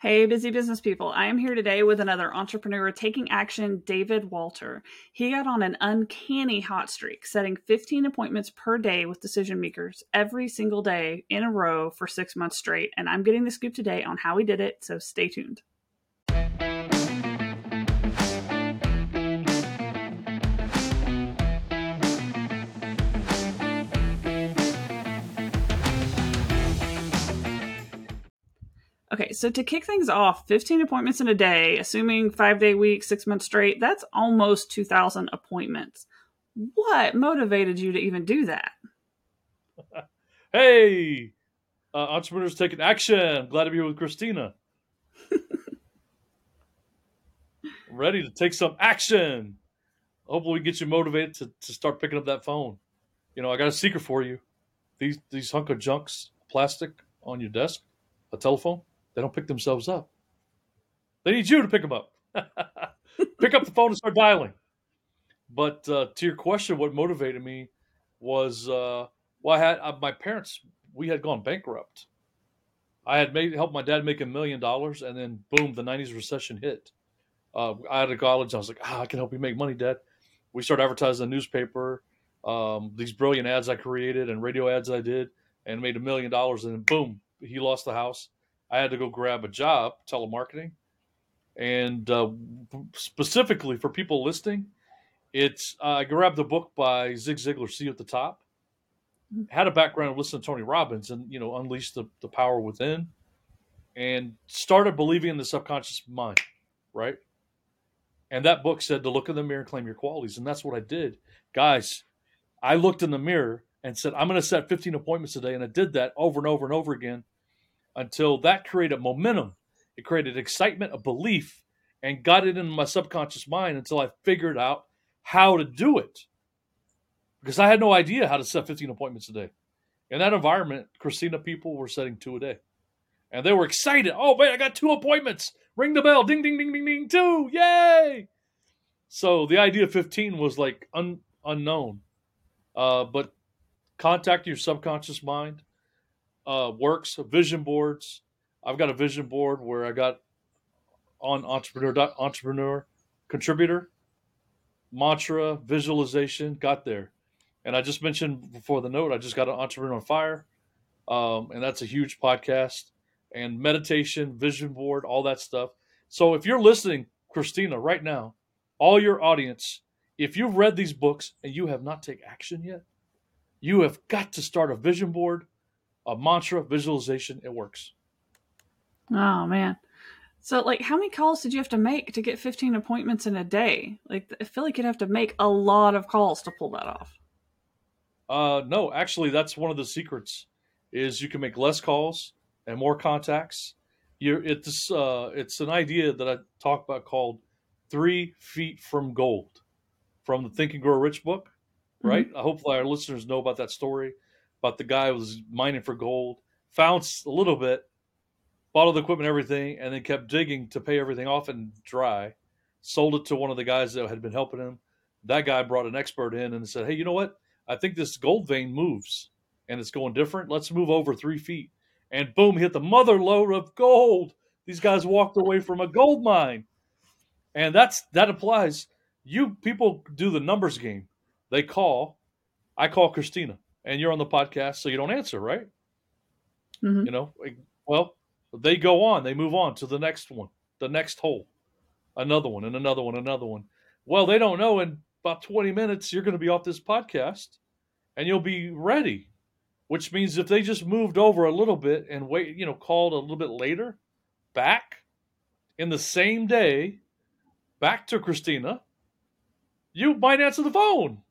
Hey, busy business people. I am here today with another entrepreneur taking action, David Walter. He got on an uncanny hot streak, setting 15 appointments per day with decision makers every single day in a row for six months straight. And I'm getting the scoop today on how he did it, so stay tuned. Okay, so to kick things off, 15 appointments in a day, assuming five day week, six months straight, that's almost 2,000 appointments. What motivated you to even do that? hey, uh, entrepreneurs taking action. Glad to be here with Christina. Ready to take some action. Hopefully, we get you motivated to, to start picking up that phone. You know, I got a secret for you. These these hunk of junks, plastic on your desk, a telephone they don't pick themselves up. They need you to pick them up. pick up the phone and start dialing. But uh, to your question, what motivated me was uh, well, I had uh, my parents. We had gone bankrupt. I had made helped my dad make a million dollars, and then boom, the '90s recession hit. Uh, had a college, I was like, ah, I can help you make money, Dad. We started advertising the newspaper, um, these brilliant ads I created and radio ads I did, and made a million dollars. And then boom, he lost the house. I had to go grab a job, telemarketing, and uh, specifically for people listening, it's uh, I grabbed the book by Zig Ziglar, "See at the Top." Mm-hmm. Had a background of listening to Tony Robbins, and you know, unleashed the, the power within, and started believing in the subconscious mind, right? And that book said to look in the mirror and claim your qualities, and that's what I did, guys. I looked in the mirror and said, I'm going to set 15 appointments a day, and I did that over and over and over again until that created momentum. It created excitement, a belief, and got it in my subconscious mind until I figured out how to do it. Because I had no idea how to set 15 appointments a day. In that environment, Christina people were setting two a day. And they were excited. Oh, man, I got two appointments. Ring the bell. Ding, ding, ding, ding, ding. Two. Yay. So the idea of 15 was like un- unknown. Uh, but contact your subconscious mind uh, works, vision boards. I've got a vision board where I got on entrepreneur entrepreneur contributor mantra visualization got there. And i just mentioned before the note i just got an entrepreneur on fire um, and that's a huge podcast. And meditation vision board all that stuff. So if you're listening christina right now all your audience if you've read these books and you have not taken action yet you have got to start a vision board a mantra visualization it works. Oh man. So like how many calls did you have to make to get 15 appointments in a day? Like i feel like you'd have to make a lot of calls to pull that off. Uh no actually that's one of the secrets is you can make less calls and more contacts. You're it's uh it's an idea that i talk about called three feet from gold from the think and grow rich book right? Mm-hmm. hopefully our listeners know about that story about the guy was mining for gold, found a little bit, bought all the equipment, everything, and then kept digging to pay everything off and dry. Sold it to one of the guys that had been helping him. That guy brought an expert in and said, "Hey, you know what? I think this gold vein moves and it's going different. Let's move over three feet." And boom, hit the mother load of gold. These guys walked away from a gold mine, and that's that applies. You people do the numbers game. They call. I call Christina and you're on the podcast, so you don't answer, right? Mm-hmm. You know, well, they go on, they move on to the next one, the next hole, another one, and another one, another one. Well, they don't know in about 20 minutes you're going to be off this podcast and you'll be ready, which means if they just moved over a little bit and wait, you know, called a little bit later, back in the same day, back to Christina, you might answer the phone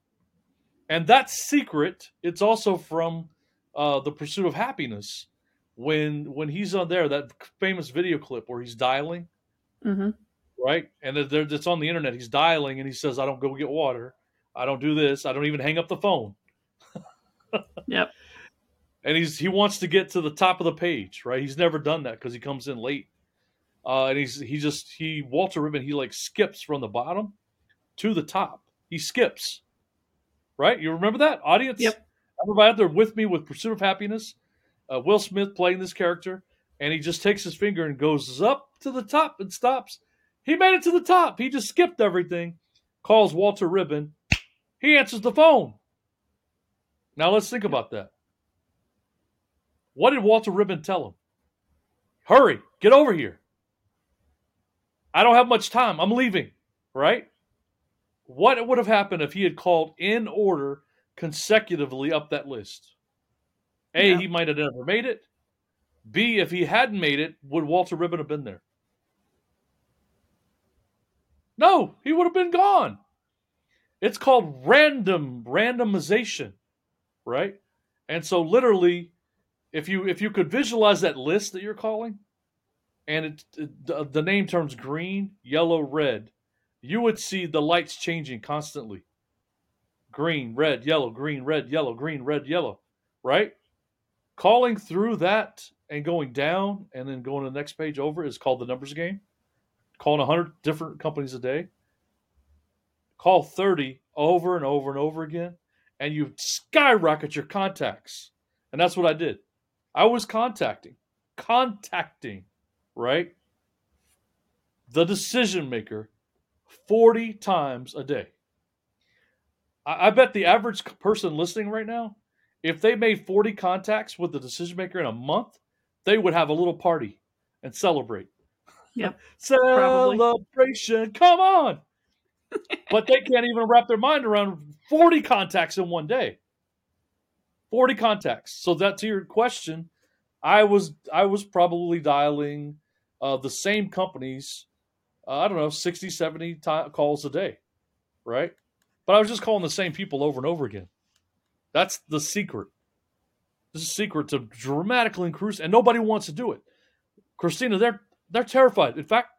and that secret it's also from uh, the pursuit of happiness. When when he's on there that famous video clip where he's dialing mm-hmm. right? And it's on the internet. He's dialing and he says i don't go get water. I don't do this. I don't even hang up the phone. Yep. And he's he wants to get to the top of the page right? He's never done that because he comes in late. Uh, and he's he just he walter ribbon he like skips from the bottom to the top. He skips right? You remember that audience? Yep. Everybody out there with me with Pursuit of Happiness. Uh, Will Smith playing this character. and he just takes his finger and goes up to the top and stops. He made it to the top. He just skipped everything. Calls Walter Ribbon. He answers the phone. Now let's think about that. What did Walter Ribbon tell him? Hurry, get over here. I don't have much time. I'm leaving, right? What would have happened if he had called in order consecutively up that list? A, yeah. he might have never made it. B, if he hadn't made it, would Walter Ribbon have been there? No, he would have been gone. It's called random randomization, right? And so literally if you if you could visualize that list that you're calling and it, it the, the name turns green, yellow, red, you would see the lights changing constantly. Green, red, yellow, green, red, yellow, green, red, yellow, right? Calling through that and going down and then going to the next page over is called the numbers game. Calling 100 different companies a day. Call 30 over and over and over again, and you skyrocket your contacts. And that's what I did. I was contacting, contacting, right? The decision maker 40 times a day. I, I bet the average person listening right now, if they made 40 contacts with the decision maker in a month, they would have a little party and celebrate. Yep. Celebration. Come on. but they can't even wrap their mind around 40 contacts in one day. 40 contacts. So that to your question, I was I was probably dialing uh, the same companies, uh, I don't know, 60, 70 t- calls a day, right? But I was just calling the same people over and over again. That's the secret. This is secret to dramatically increase, and nobody wants to do it. Christina, they're they're terrified. In fact,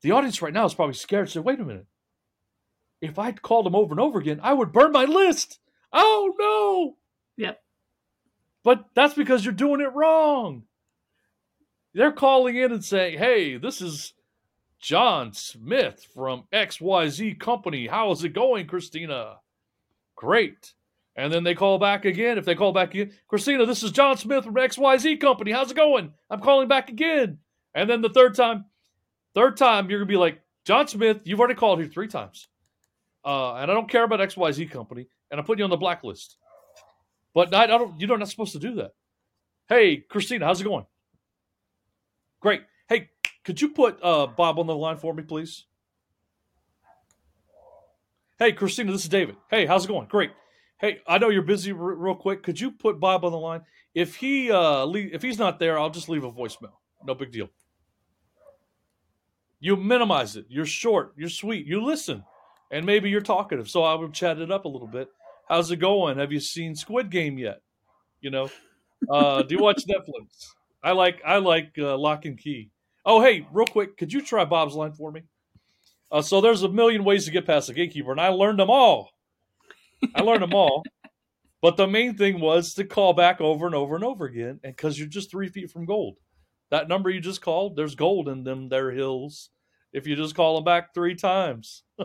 the audience right now is probably scared. Say, wait a minute. If I called them over and over again, I would burn my list. Oh no! Yep. But that's because you're doing it wrong. They're calling in and saying, hey, this is John Smith from XYZ Company. How is it going, Christina? Great. And then they call back again. If they call back again, Christina, this is John Smith from XYZ Company. How's it going? I'm calling back again. And then the third time, third time, you're going to be like, John Smith, you've already called here three times. Uh, and I don't care about XYZ Company. And I'm putting you on the blacklist. But I, I don't. You're not supposed to do that. Hey, Christina, how's it going? Great. Could you put uh, Bob on the line for me, please? Hey, Christina, this is David. Hey, how's it going? Great. Hey, I know you're busy. R- real quick, could you put Bob on the line? If he uh, leave, if he's not there, I'll just leave a voicemail. No big deal. You minimize it. You're short. You're sweet. You listen, and maybe you're talkative. So I would chat it up a little bit how's it going? Have you seen Squid Game yet? You know, uh, do you watch Netflix? I like I like uh, Locke and Key. Oh, hey, real quick, could you try Bob's line for me? Uh, so there's a million ways to get past the gatekeeper, and I learned them all. I learned them all. But the main thing was to call back over and over and over again, and because you're just three feet from gold. That number you just called, there's gold in them there hills. If you just call them back three times.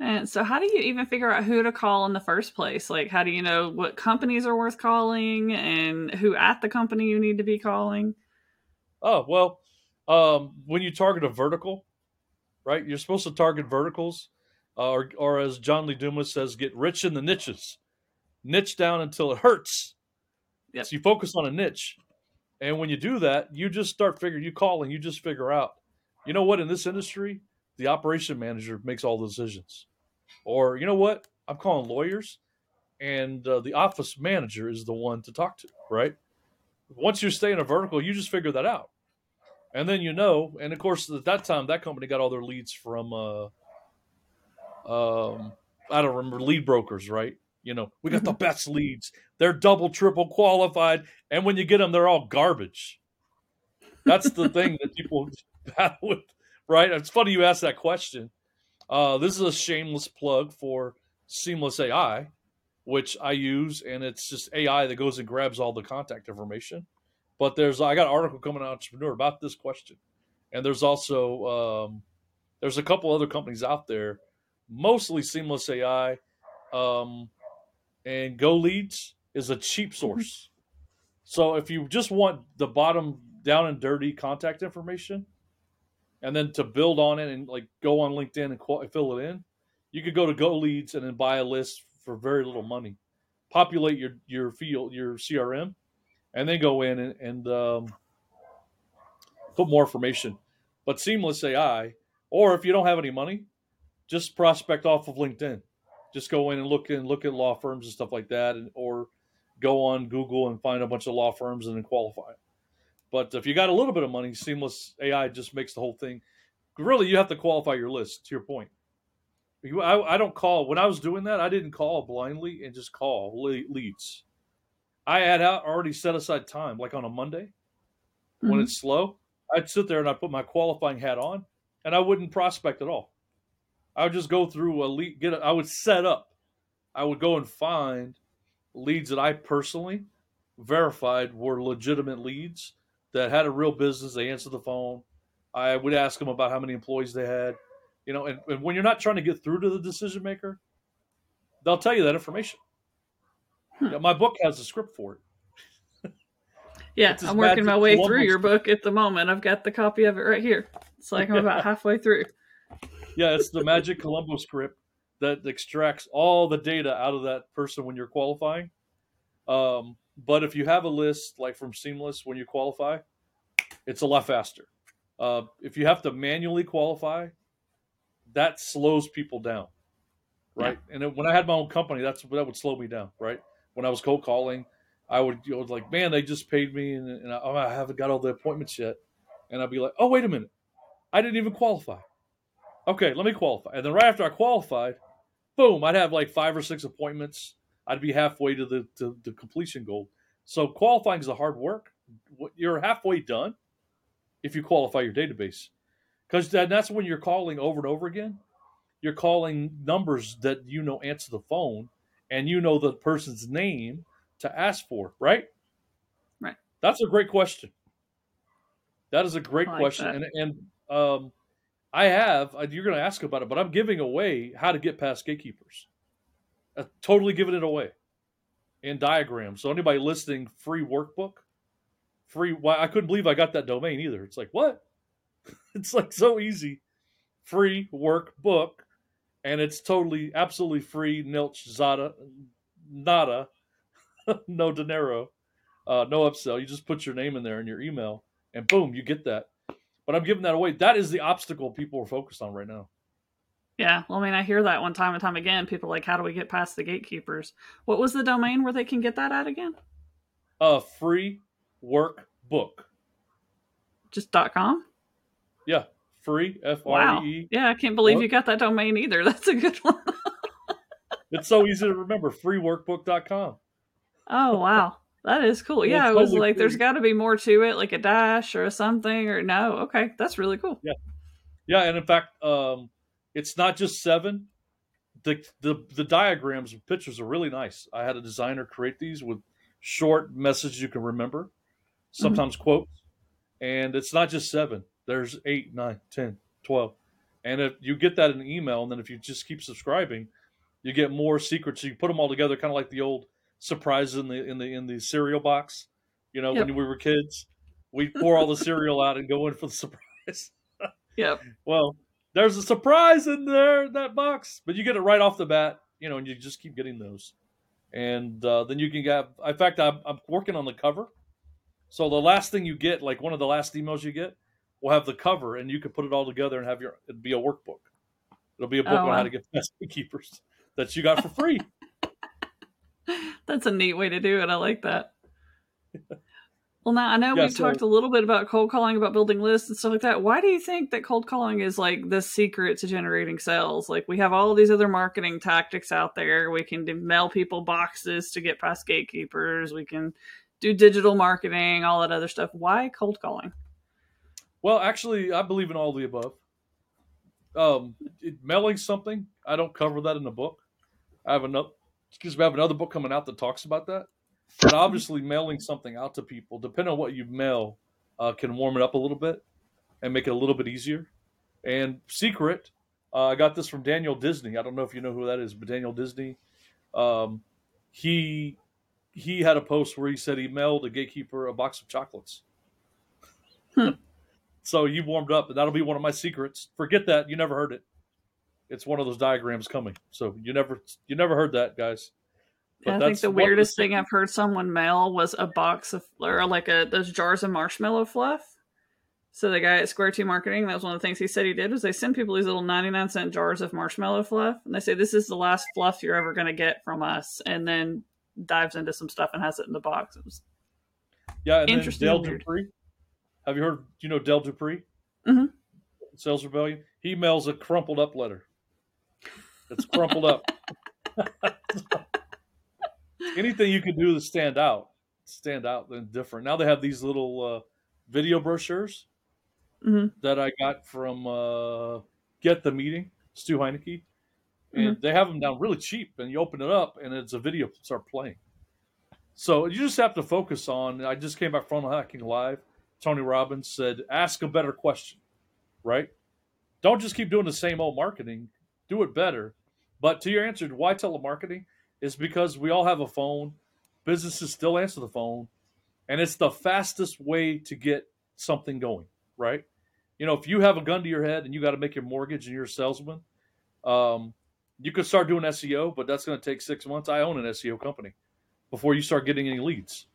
And so, how do you even figure out who to call in the first place? Like, how do you know what companies are worth calling and who at the company you need to be calling? Oh, well, um, when you target a vertical, right, you're supposed to target verticals, uh, or, or as John Lee Dumas says, get rich in the niches, niche down until it hurts. Yep. So, you focus on a niche. And when you do that, you just start figuring, you call and you just figure out, you know what, in this industry, the operation manager makes all the decisions. Or, you know what? I'm calling lawyers, and uh, the office manager is the one to talk to, right? Once you stay in a vertical, you just figure that out. And then you know, and of course, at that time, that company got all their leads from, uh, um, I don't remember, lead brokers, right? You know, we got the mm-hmm. best leads. They're double, triple qualified. And when you get them, they're all garbage. That's the thing that people battle with right? It's funny you asked that question. Uh, this is a shameless plug for Seamless AI, which I use, and it's just AI that goes and grabs all the contact information. But there's I got an article coming out Entrepreneur about this question, and there's also um, there's a couple other companies out there, mostly Seamless AI, um, and Go Leads is a cheap mm-hmm. source. So if you just want the bottom down and dirty contact information, and then to build on it and like go on LinkedIn and qual- fill it in, you could go to Go Leads and then buy a list for very little money, populate your your field your CRM, and then go in and, and um, put more information. But Seamless AI, or if you don't have any money, just prospect off of LinkedIn. Just go in and look and look at law firms and stuff like that, and, or go on Google and find a bunch of law firms and then qualify. But if you got a little bit of money, Seamless AI just makes the whole thing. Really, you have to qualify your list. To your point, I, I don't call. When I was doing that, I didn't call blindly and just call leads. I had out already set aside time, like on a Monday mm-hmm. when it's slow. I'd sit there and I'd put my qualifying hat on, and I wouldn't prospect at all. I would just go through a lead. Get. A, I would set up. I would go and find leads that I personally verified were legitimate leads that had a real business. They answered the phone. I would ask them about how many employees they had. You know, and, and when you're not trying to get through to the decision maker, they'll tell you that information. Hmm. Yeah, my book has a script for it. yeah, I'm working my way through your book at the moment. I've got the copy of it right here. It's like I'm about halfway through. Yeah, it's the Magic Columbo script that extracts all the data out of that person when you're qualifying. Um, but if you have a list like from Seamless when you qualify, it's a lot faster. Uh, if you have to manually qualify, that slows people down, right? Yeah. And when I had my own company, that's that would slow me down, right? When I was cold calling, I would you know, like, man, they just paid me, and, and I, oh, I haven't got all the appointments yet, and I'd be like, oh, wait a minute, I didn't even qualify. Okay, let me qualify, and then right after I qualified, boom, I'd have like five or six appointments. I'd be halfway to the to the completion goal. So qualifying is the hard work. You're halfway done if you qualify your database, because that's when you're calling over and over again. You're calling numbers that you know answer the phone, and you know the person's name to ask for. Right. Right. That's a great question. That is a great like question, that. and and um, I have. Uh, you're going to ask about it, but I'm giving away how to get past gatekeepers. I'm totally giving it away in diagrams. So anybody listening, free workbook, free. Why I couldn't believe I got that domain either. It's like what? it's like so easy. Free workbook, and it's totally, absolutely free. Nilch Zada, nada, no dinero, uh, no upsell. You just put your name in there and your email, and boom, you get that but I'm giving that away. That is the obstacle people are focused on right now. Yeah, well, I mean, I hear that one time and time again. People like, how do we get past the gatekeepers? What was the domain where they can get that at again? A free workbook. Just dot com. Yeah, free F R E E. Yeah, I can't believe you got that domain either. That's a good one. it's so easy to remember. Freeworkbook.com. Oh wow. That is cool. Yeah, it was totally like there's got to be more to it, like a dash or something, or no. Okay, that's really cool. Yeah, yeah, and in fact, um, it's not just seven. The, the the diagrams and pictures are really nice. I had a designer create these with short messages you can remember, sometimes mm-hmm. quotes, and it's not just seven. There's eight, nine, ten, twelve, and if you get that in an email, and then if you just keep subscribing, you get more secrets. So you put them all together, kind of like the old surprises in the in the in the cereal box. You know, yep. when we were kids, we'd pour all the cereal out and go in for the surprise. yep. Well, there's a surprise in there in that box, but you get it right off the bat. You know, and you just keep getting those, and uh, then you can get. In fact, I'm, I'm working on the cover, so the last thing you get, like one of the last emails you get, will have the cover, and you can put it all together and have your. It'll be a workbook. It'll be a book oh, on wow. how to get past keepers that you got for free. That's a neat way to do it. I like that. Well, now I know yeah, we've so, talked a little bit about cold calling, about building lists and stuff like that. Why do you think that cold calling is like the secret to generating sales? Like we have all these other marketing tactics out there. We can mail people boxes to get past gatekeepers. We can do digital marketing, all that other stuff. Why cold calling? Well, actually, I believe in all the above. Um, mailing something, I don't cover that in the book. I have enough because we have another book coming out that talks about that. But obviously, mailing something out to people, depending on what you mail, uh, can warm it up a little bit and make it a little bit easier. And secret, uh, I got this from Daniel Disney. I don't know if you know who that is, but Daniel Disney, um, he he had a post where he said he mailed a gatekeeper a box of chocolates. Hmm. So you warmed up, and that'll be one of my secrets. Forget that you never heard it. It's one of those diagrams coming. So you never you never heard that, guys. But I think the weirdest thing I've heard someone mail was a box of or like a those jars of marshmallow fluff. So the guy at Square Two Marketing, that was one of the things he said he did was they send people these little ninety nine cent jars of marshmallow fluff, and they say this is the last fluff you're ever going to get from us, and then dives into some stuff and has it in the box. It was Yeah, and then Interesting Dale. Dupree. Have you heard? Do you know Dale Dupree? Mhm. Sales Rebellion. He mails a crumpled up letter. It's crumpled up. Anything you can do to stand out, stand out and different. Now they have these little uh, video brochures Mhm. that I got from uh, Get the Meeting, Stu Heinecke, and they have them down really cheap. And you open it up, and it's a video start playing. So you just have to focus on. I just came back from Hacking Live. Tony Robbins said, "Ask a better question." Right? Don't just keep doing the same old marketing. Do it better. But to your answer, why telemarketing is because we all have a phone. Businesses still answer the phone, and it's the fastest way to get something going. Right? You know, if you have a gun to your head and you got to make your mortgage and you're a salesman, um, you could start doing SEO, but that's going to take six months. I own an SEO company before you start getting any leads.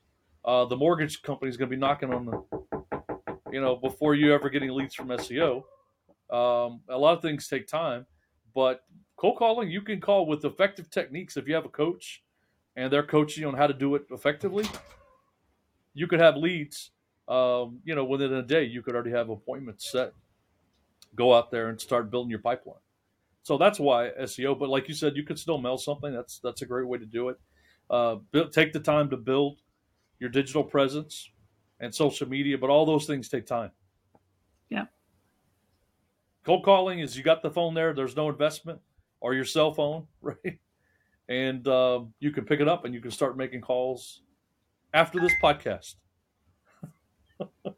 Uh, the mortgage company is going to be knocking on the, you know, before you ever getting leads from SEO. Um, a lot of things take time, but cold calling you can call with effective techniques. If you have a coach and they're coaching you on how to do it effectively, you could have leads. Um, you know, within a day, you could already have appointments set. Go out there and start building your pipeline. So that's why SEO. But like you said, you could still mail something. That's that's a great way to do it. Uh, build, take the time to build your digital presence and social media, but all those things take time. Yeah. Cold calling is you got the phone there. There's no investment or your cell phone, right? And um, you can pick it up and you can start making calls after this podcast.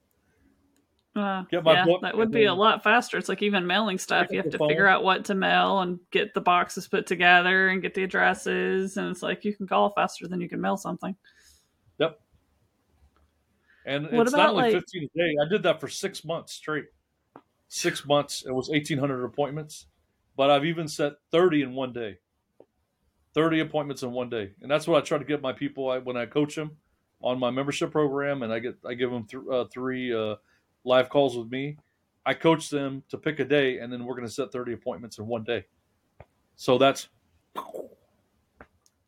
Uh, yeah, book that would be a lot faster. It's like even mailing stuff. You have to figure out what to mail and get the boxes put together and get the addresses. And it's like you can call faster than you can mail something. And What it's not only like- 15 a day. I did that for six months straight. Six months. It was 1,800 appointments. But I've even set 30 in one day. 30 appointments in one day. And that's what I try to get my people I, when I coach them on my membership program. And I get I give them th- uh, three uh, live calls with me. I coach them to pick a day, and then we're going to set 30 appointments in one day. So that's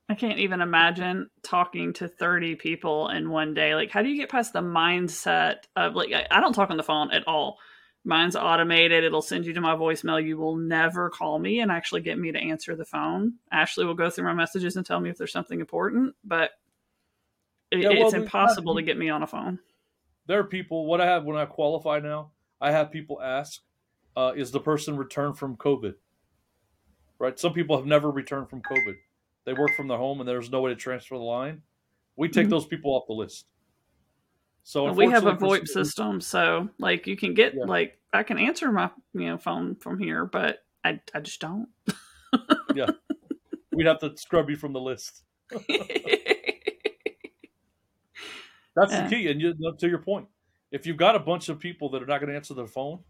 I can't even imagine talking to 30 people in one day. Like, how do you get past the mindset of, like, I, I don't talk on the phone at all. Mine's automated. It'll send you to my voicemail. You will never call me and actually get me to answer the phone. Ashley will go through my messages and tell me if there's something important, but it, Yeah, well, it's impossible to get me on a phone. there are people what i have when i qualify now i have people ask uh, is the person returned from covid right some people have never returned from covid they work from their home and there's no way to transfer the line we take Mhm. those people off the list so we have a VoIP system, so like you can get Yeah. like I can answer my you know phone from here, but I I just don't. Yeah, we'd have to scrub you from the list That's Yeah. the key. And you, to your point, if you've got a bunch of people that are not going to answer their phone,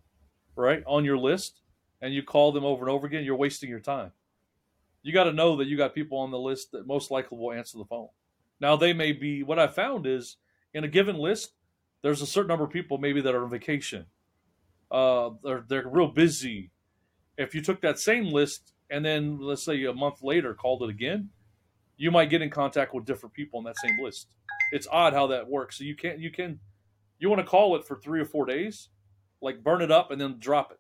right, on your list, and you call them over and over again, you're wasting your time. You got to know that you got people on the list that most likely will answer the phone. Now, they may be, what I found is in a given list, there's a certain number of people maybe that are on vacation. Uh, they're, they're real busy. If you took that same list and then, let's say, a month later called it again, you might get in contact with different people on that same list it's odd how that works. So you can't you can you want to call it for three or four days, like burn it up and then drop it,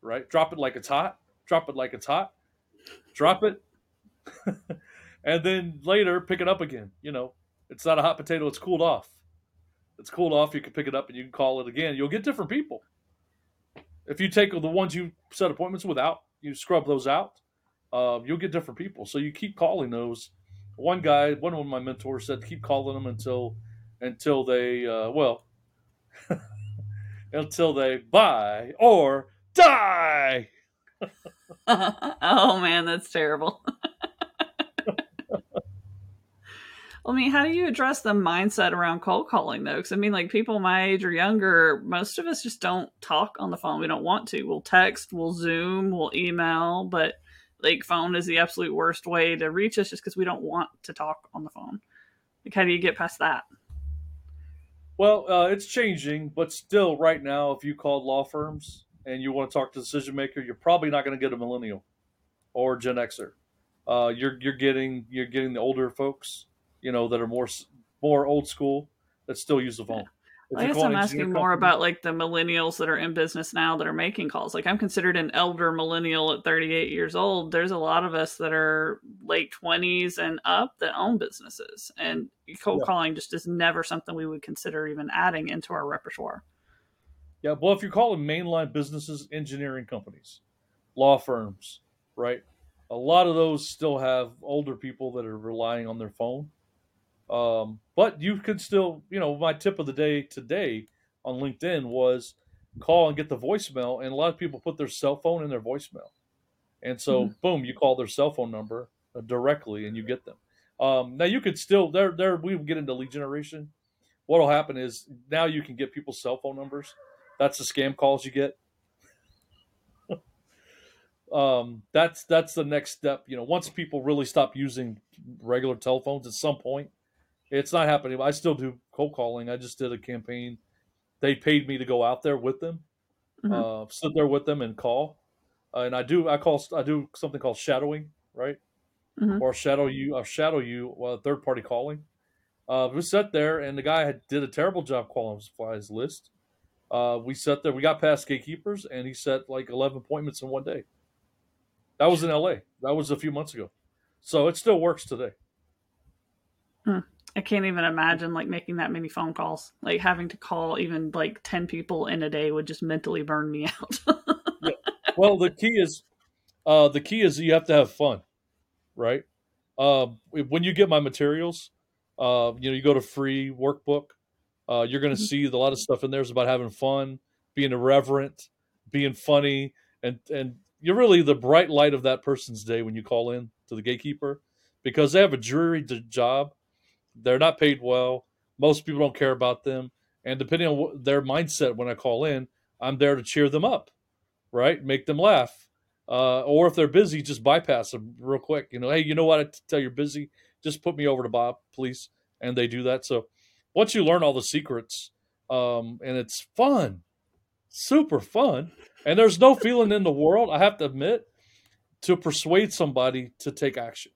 right? Drop it like it's hot. Drop it like it's hot. Drop it, and then later pick it up again. You know, it's not a hot potato. It's cooled off. It's cooled off. You can pick it up and you can call it again. You'll get different people. If you take the ones you set appointments without, you scrub those out. Uh, you'll get different people. So you keep calling those one guy, one of my mentors said, keep calling them until until they uh, well until they buy or die. oh man, that's terrible. I mean, how do you address the mindset around cold calling though? Because I mean, like people my age or younger, most of us just don't talk on the phone. We don't want to. We'll text, we'll Zoom, we'll email, but like phone is the absolute worst way to reach us just because we don't want to talk on the phone. Like, how do you get past that? Well, uh, it's changing, but still, right now, if you called law firms and you want to talk to the decision maker, you're probably not going to get a millennial or Gen Xer. Uh, you're you're getting you're getting the older folks, you know, that are more more old school that still use the phone. I guess I'm asking more about like the millennials that are in business now that are making calls. Like I'm considered an elder millennial at 38 years old. There's a lot of us that are late 20s and up that own businesses, and cold yeah. calling just is never something we would consider even adding into our repertoire. Yeah, well, if you call them mainline businesses, engineering companies, law firms, right? A lot of those still have older people that are relying on their phone um, but you could still, you know, my tip of the day today on LinkedIn was call and get the voicemail. And a lot of people put their cell phone in their voicemail. And so, mm-hmm. boom, you call their cell phone number uh, directly and you get them. Um, now you could still there there we get into lead generation. What'll happen is now you can get people's cell phone numbers. That's the scam calls you get. um, that's that's the next step. You know, once people really stop using regular telephones at some point, it's not happening. I still do cold calling. I just did a campaign. They paid me to go out there with them, mm-hmm. uh, sit there with them and call. Uh, and I do. I call. I do something called shadowing, right? Mm-hmm. Or shadow you. Or shadow you. Well, third party calling. Uh, we sat there, and the guy had, did a terrible job qualifying his list. Uh, we sat there. We got past gatekeepers, and he set like eleven appointments in one day. That was in L.A. That was a few months ago. So it still works today. Hmm. I can't even imagine like making that many phone calls. Like having to call even like 10 people in a day would just mentally burn me out. yeah. Well, the key is uh the key is you have to have fun, right? Uh, when you get my materials, uh, you know, you go to free workbook, uh, you're going to mm-hmm. see a lot of stuff in there is about having fun, being irreverent, being funny, and and you're really the bright light of that person's day when you call in to the gatekeeper because they have a dreary job they're not paid well. Most people don't care about them. And depending on their mindset when I call in, I'm there to cheer them up, right? Make them laugh. Uh, or if they're busy, just bypass them real quick. You know, hey, you know what? I tell you're busy. Just put me over to Bob, please. And they do that. So once you learn all the secrets, um, and it's fun, super fun, and there's no feeling in the world, I have to admit, to persuade somebody to take action.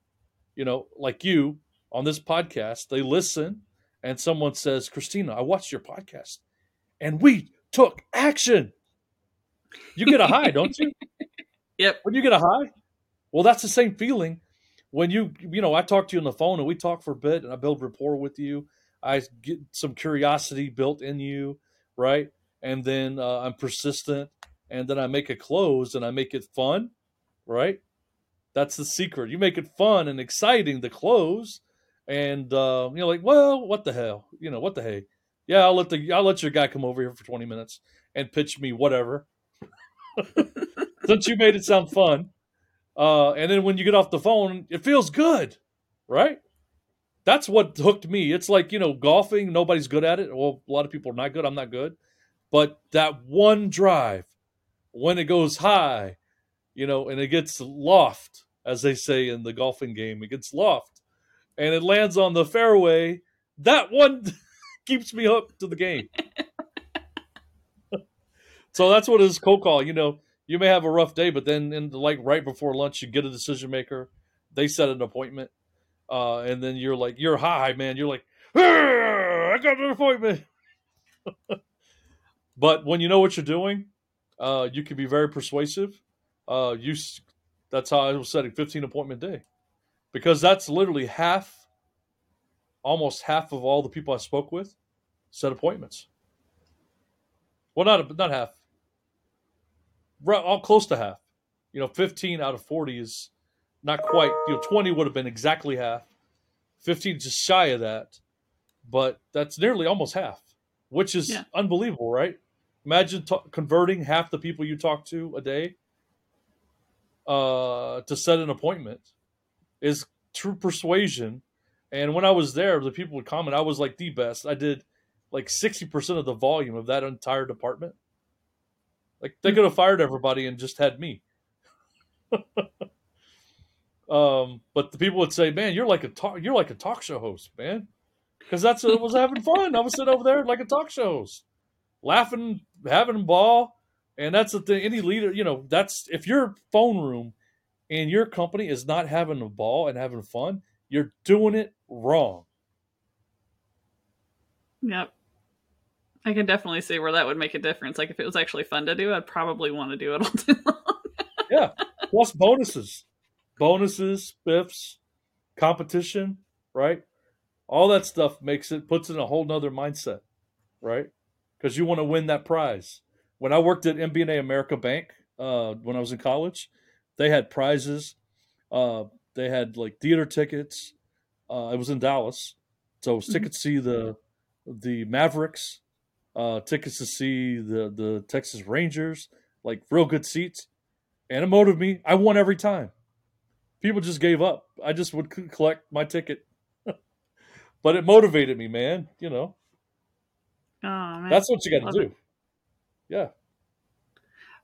You know, like you, on this podcast, they listen and someone says, Christina, I watched your podcast and we took action. You get a high, don't you? Yep. When you get a high, well, that's the same feeling when you, you know, I talk to you on the phone and we talk for a bit and I build rapport with you. I get some curiosity built in you, right? And then uh, I'm persistent and then I make a close and I make it fun, right? That's the secret. You make it fun and exciting to close and uh, you know, like, well, what the hell, you know, what the hey, yeah, I'll let the I'll let your guy come over here for twenty minutes and pitch me whatever, since you made it sound fun. Uh, and then when you get off the phone, it feels good, right? That's what hooked me. It's like you know, golfing. Nobody's good at it. Well, a lot of people are not good. I'm not good, but that one drive, when it goes high, you know, and it gets loft, as they say in the golfing game, it gets loft and it lands on the fairway, that one keeps me hooked to the game. so that's what is cold call. You know, you may have a rough day, but then in the, like right before lunch, you get a decision maker. They set an appointment, uh, and then you're like, you're high, man. You're like, I got an appointment. but when you know what you're doing, uh, you can be very persuasive. Uh, you that's how I was setting 15 appointment day because that's literally half, almost half of all the people I spoke with set appointments. Well, not not half, Right, all close to half. You know, 15 out of 40 is not quite. You know, 20 would have been exactly half. 15 just shy of that, but that's nearly almost half, which is yeah. unbelievable, right? Imagine t- converting half the people you talk to a day uh, to set an appointment is true persuasion And when I was there, the people would comment, I was like the best. I did like 60% of the volume of that entire department. Like they could have fired everybody and just had me. um, but the people would say, "Man, you're like a talk, you're like a talk show host, man," because that's what was having fun. I was sitting over there like a talk show host, laughing, having a ball, and that's the thing. Any leader, you know, that's if your phone room and your company is not having a ball and having fun, you're doing it wrong. Yep. I can definitely see where that would make a difference. Like if it was actually fun to do, I'd probably want to do it all day long. yeah. Plus bonuses, bonuses, spiffs, competition, right? All that stuff makes it puts it in a whole nother mindset, right? Because you want to win that prize. When I worked at MBNA America Bank uh, when I was in college, they had prizes. Uh, they had like theater tickets. Uh, it was in Dallas, so it was mm-hmm. tickets to see the the Mavericks uh, tickets to see the the Texas Rangers, like real good seats, and it motivated me. I won every time. People just gave up. I just would collect my ticket, but it motivated me, man. You know, oh, man. that's what you got to do. It. Yeah.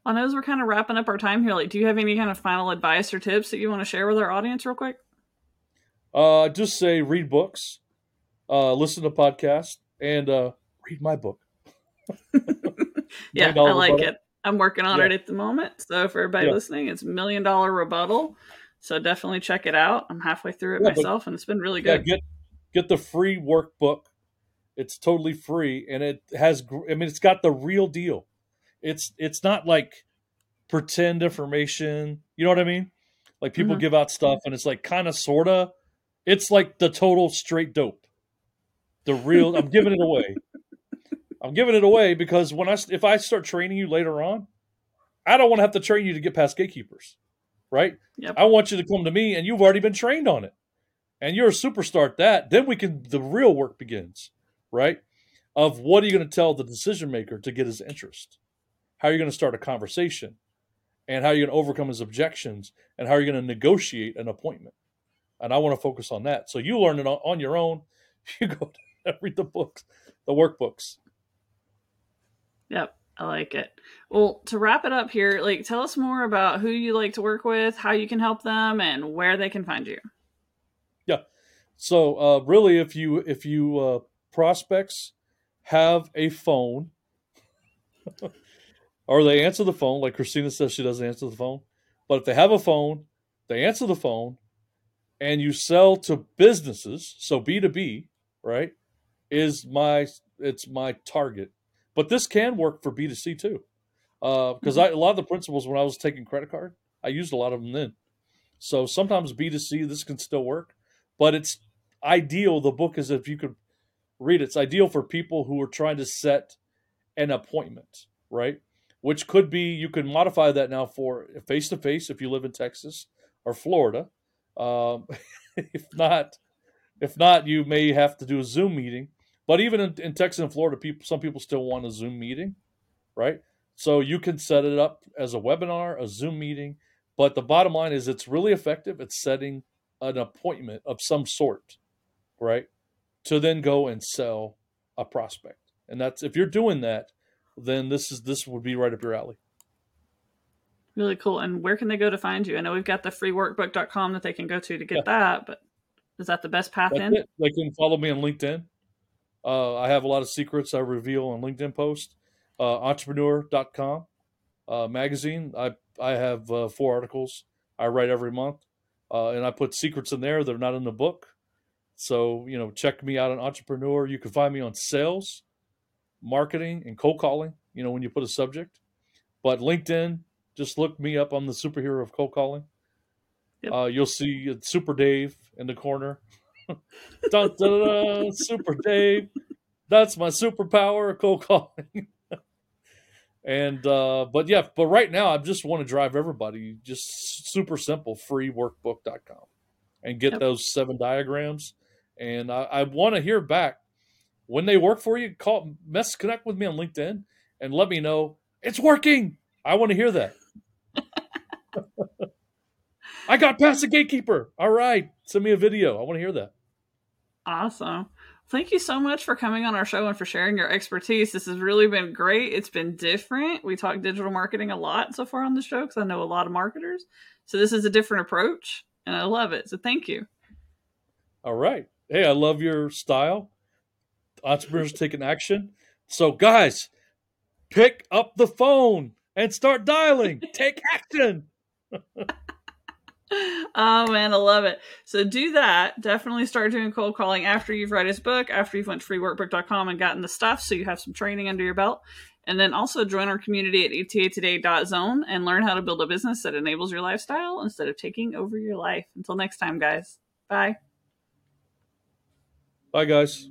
Well, as we're kind of wrapping up our time here, like, do you have any kind of final advice or tips that you want to share with our audience, real quick? Uh, just say read books, uh, listen to podcasts, and uh, read my book. yeah, I like rebuttal. it. I'm working on yeah. it at the moment. So for everybody yeah. listening, it's Million Dollar Rebuttal. So definitely check it out. I'm halfway through it yeah, myself, and it's been really good. Yeah, get get the free workbook. It's totally free, and it has. I mean, it's got the real deal. It's it's not like pretend information. You know what I mean? Like people mm-hmm. give out stuff, and it's like kind of sorta. It's like the total straight dope. The real. I'm giving it away. I'm giving it away because when I if I start training you later on, I don't want to have to train you to get past gatekeepers, right? Yep. I want you to come to me and you've already been trained on it, and you're a superstar at that. Then we can the real work begins, right? Of what are you going to tell the decision maker to get his interest? How are you going to start a conversation? And how are you going to overcome his objections? And how are you going to negotiate an appointment? And I want to focus on that. So you learn it on your own. You go read the books, the workbooks, Yep, I like it. Well, to wrap it up here, like tell us more about who you like to work with, how you can help them, and where they can find you. Yeah. So uh, really, if you if you uh, prospects have a phone, or they answer the phone, like Christina says she doesn't answer the phone, but if they have a phone, they answer the phone, and you sell to businesses, so B two B, right, is my it's my target but this can work for B2C too. Because uh, a lot of the principles when I was taking credit card, I used a lot of them then. So sometimes B2C, this can still work, but it's ideal. The book is if you could read it, it's ideal for people who are trying to set an appointment, right? Which could be, you can modify that now for face to face if you live in Texas or Florida. Um, if not, if not, you may have to do a Zoom meeting but even in, in Texas and Florida, people some people still want a Zoom meeting, right? So you can set it up as a webinar, a Zoom meeting. But the bottom line is it's really effective at setting an appointment of some sort, right? To then go and sell a prospect. And that's if you're doing that, then this is this would be right up your alley. Really cool. And where can they go to find you? I know we've got the freeworkbook.com that they can go to to get yeah. that, but is that the best path that's in? It. They can follow me on LinkedIn. Uh, I have a lot of secrets I reveal on LinkedIn posts. Uh, entrepreneur.com uh, magazine. I I have uh, four articles I write every month, uh, and I put secrets in there that are not in the book. So you know, check me out on Entrepreneur. You can find me on sales, marketing, and cold calling. You know, when you put a subject, but LinkedIn, just look me up. I'm the superhero of cold calling. Yep. Uh, you'll see Super Dave in the corner dun, dun, dun, super Dave. That's my superpower, cold calling. and uh, but yeah, but right now I just want to drive everybody just super simple, freeworkbook.com and get yep. those seven diagrams. And I, I want to hear back when they work for you. Call, mess, connect with me on LinkedIn, and let me know it's working. I want to hear that. I got past the gatekeeper. All right, send me a video. I want to hear that. Awesome. Thank you so much for coming on our show and for sharing your expertise. This has really been great. It's been different. We talk digital marketing a lot so far on the show because I know a lot of marketers. So this is a different approach and I love it. So thank you. All right. Hey, I love your style. Entrepreneurs taking action. So, guys, pick up the phone and start dialing. Take action. oh man, I love it. So do that. Definitely start doing cold calling after you've read his book, after you've went to freeworkbook.com and gotten the stuff so you have some training under your belt. And then also join our community at etatoday.zone and learn how to build a business that enables your lifestyle instead of taking over your life. Until next time, guys. Bye. Bye, guys.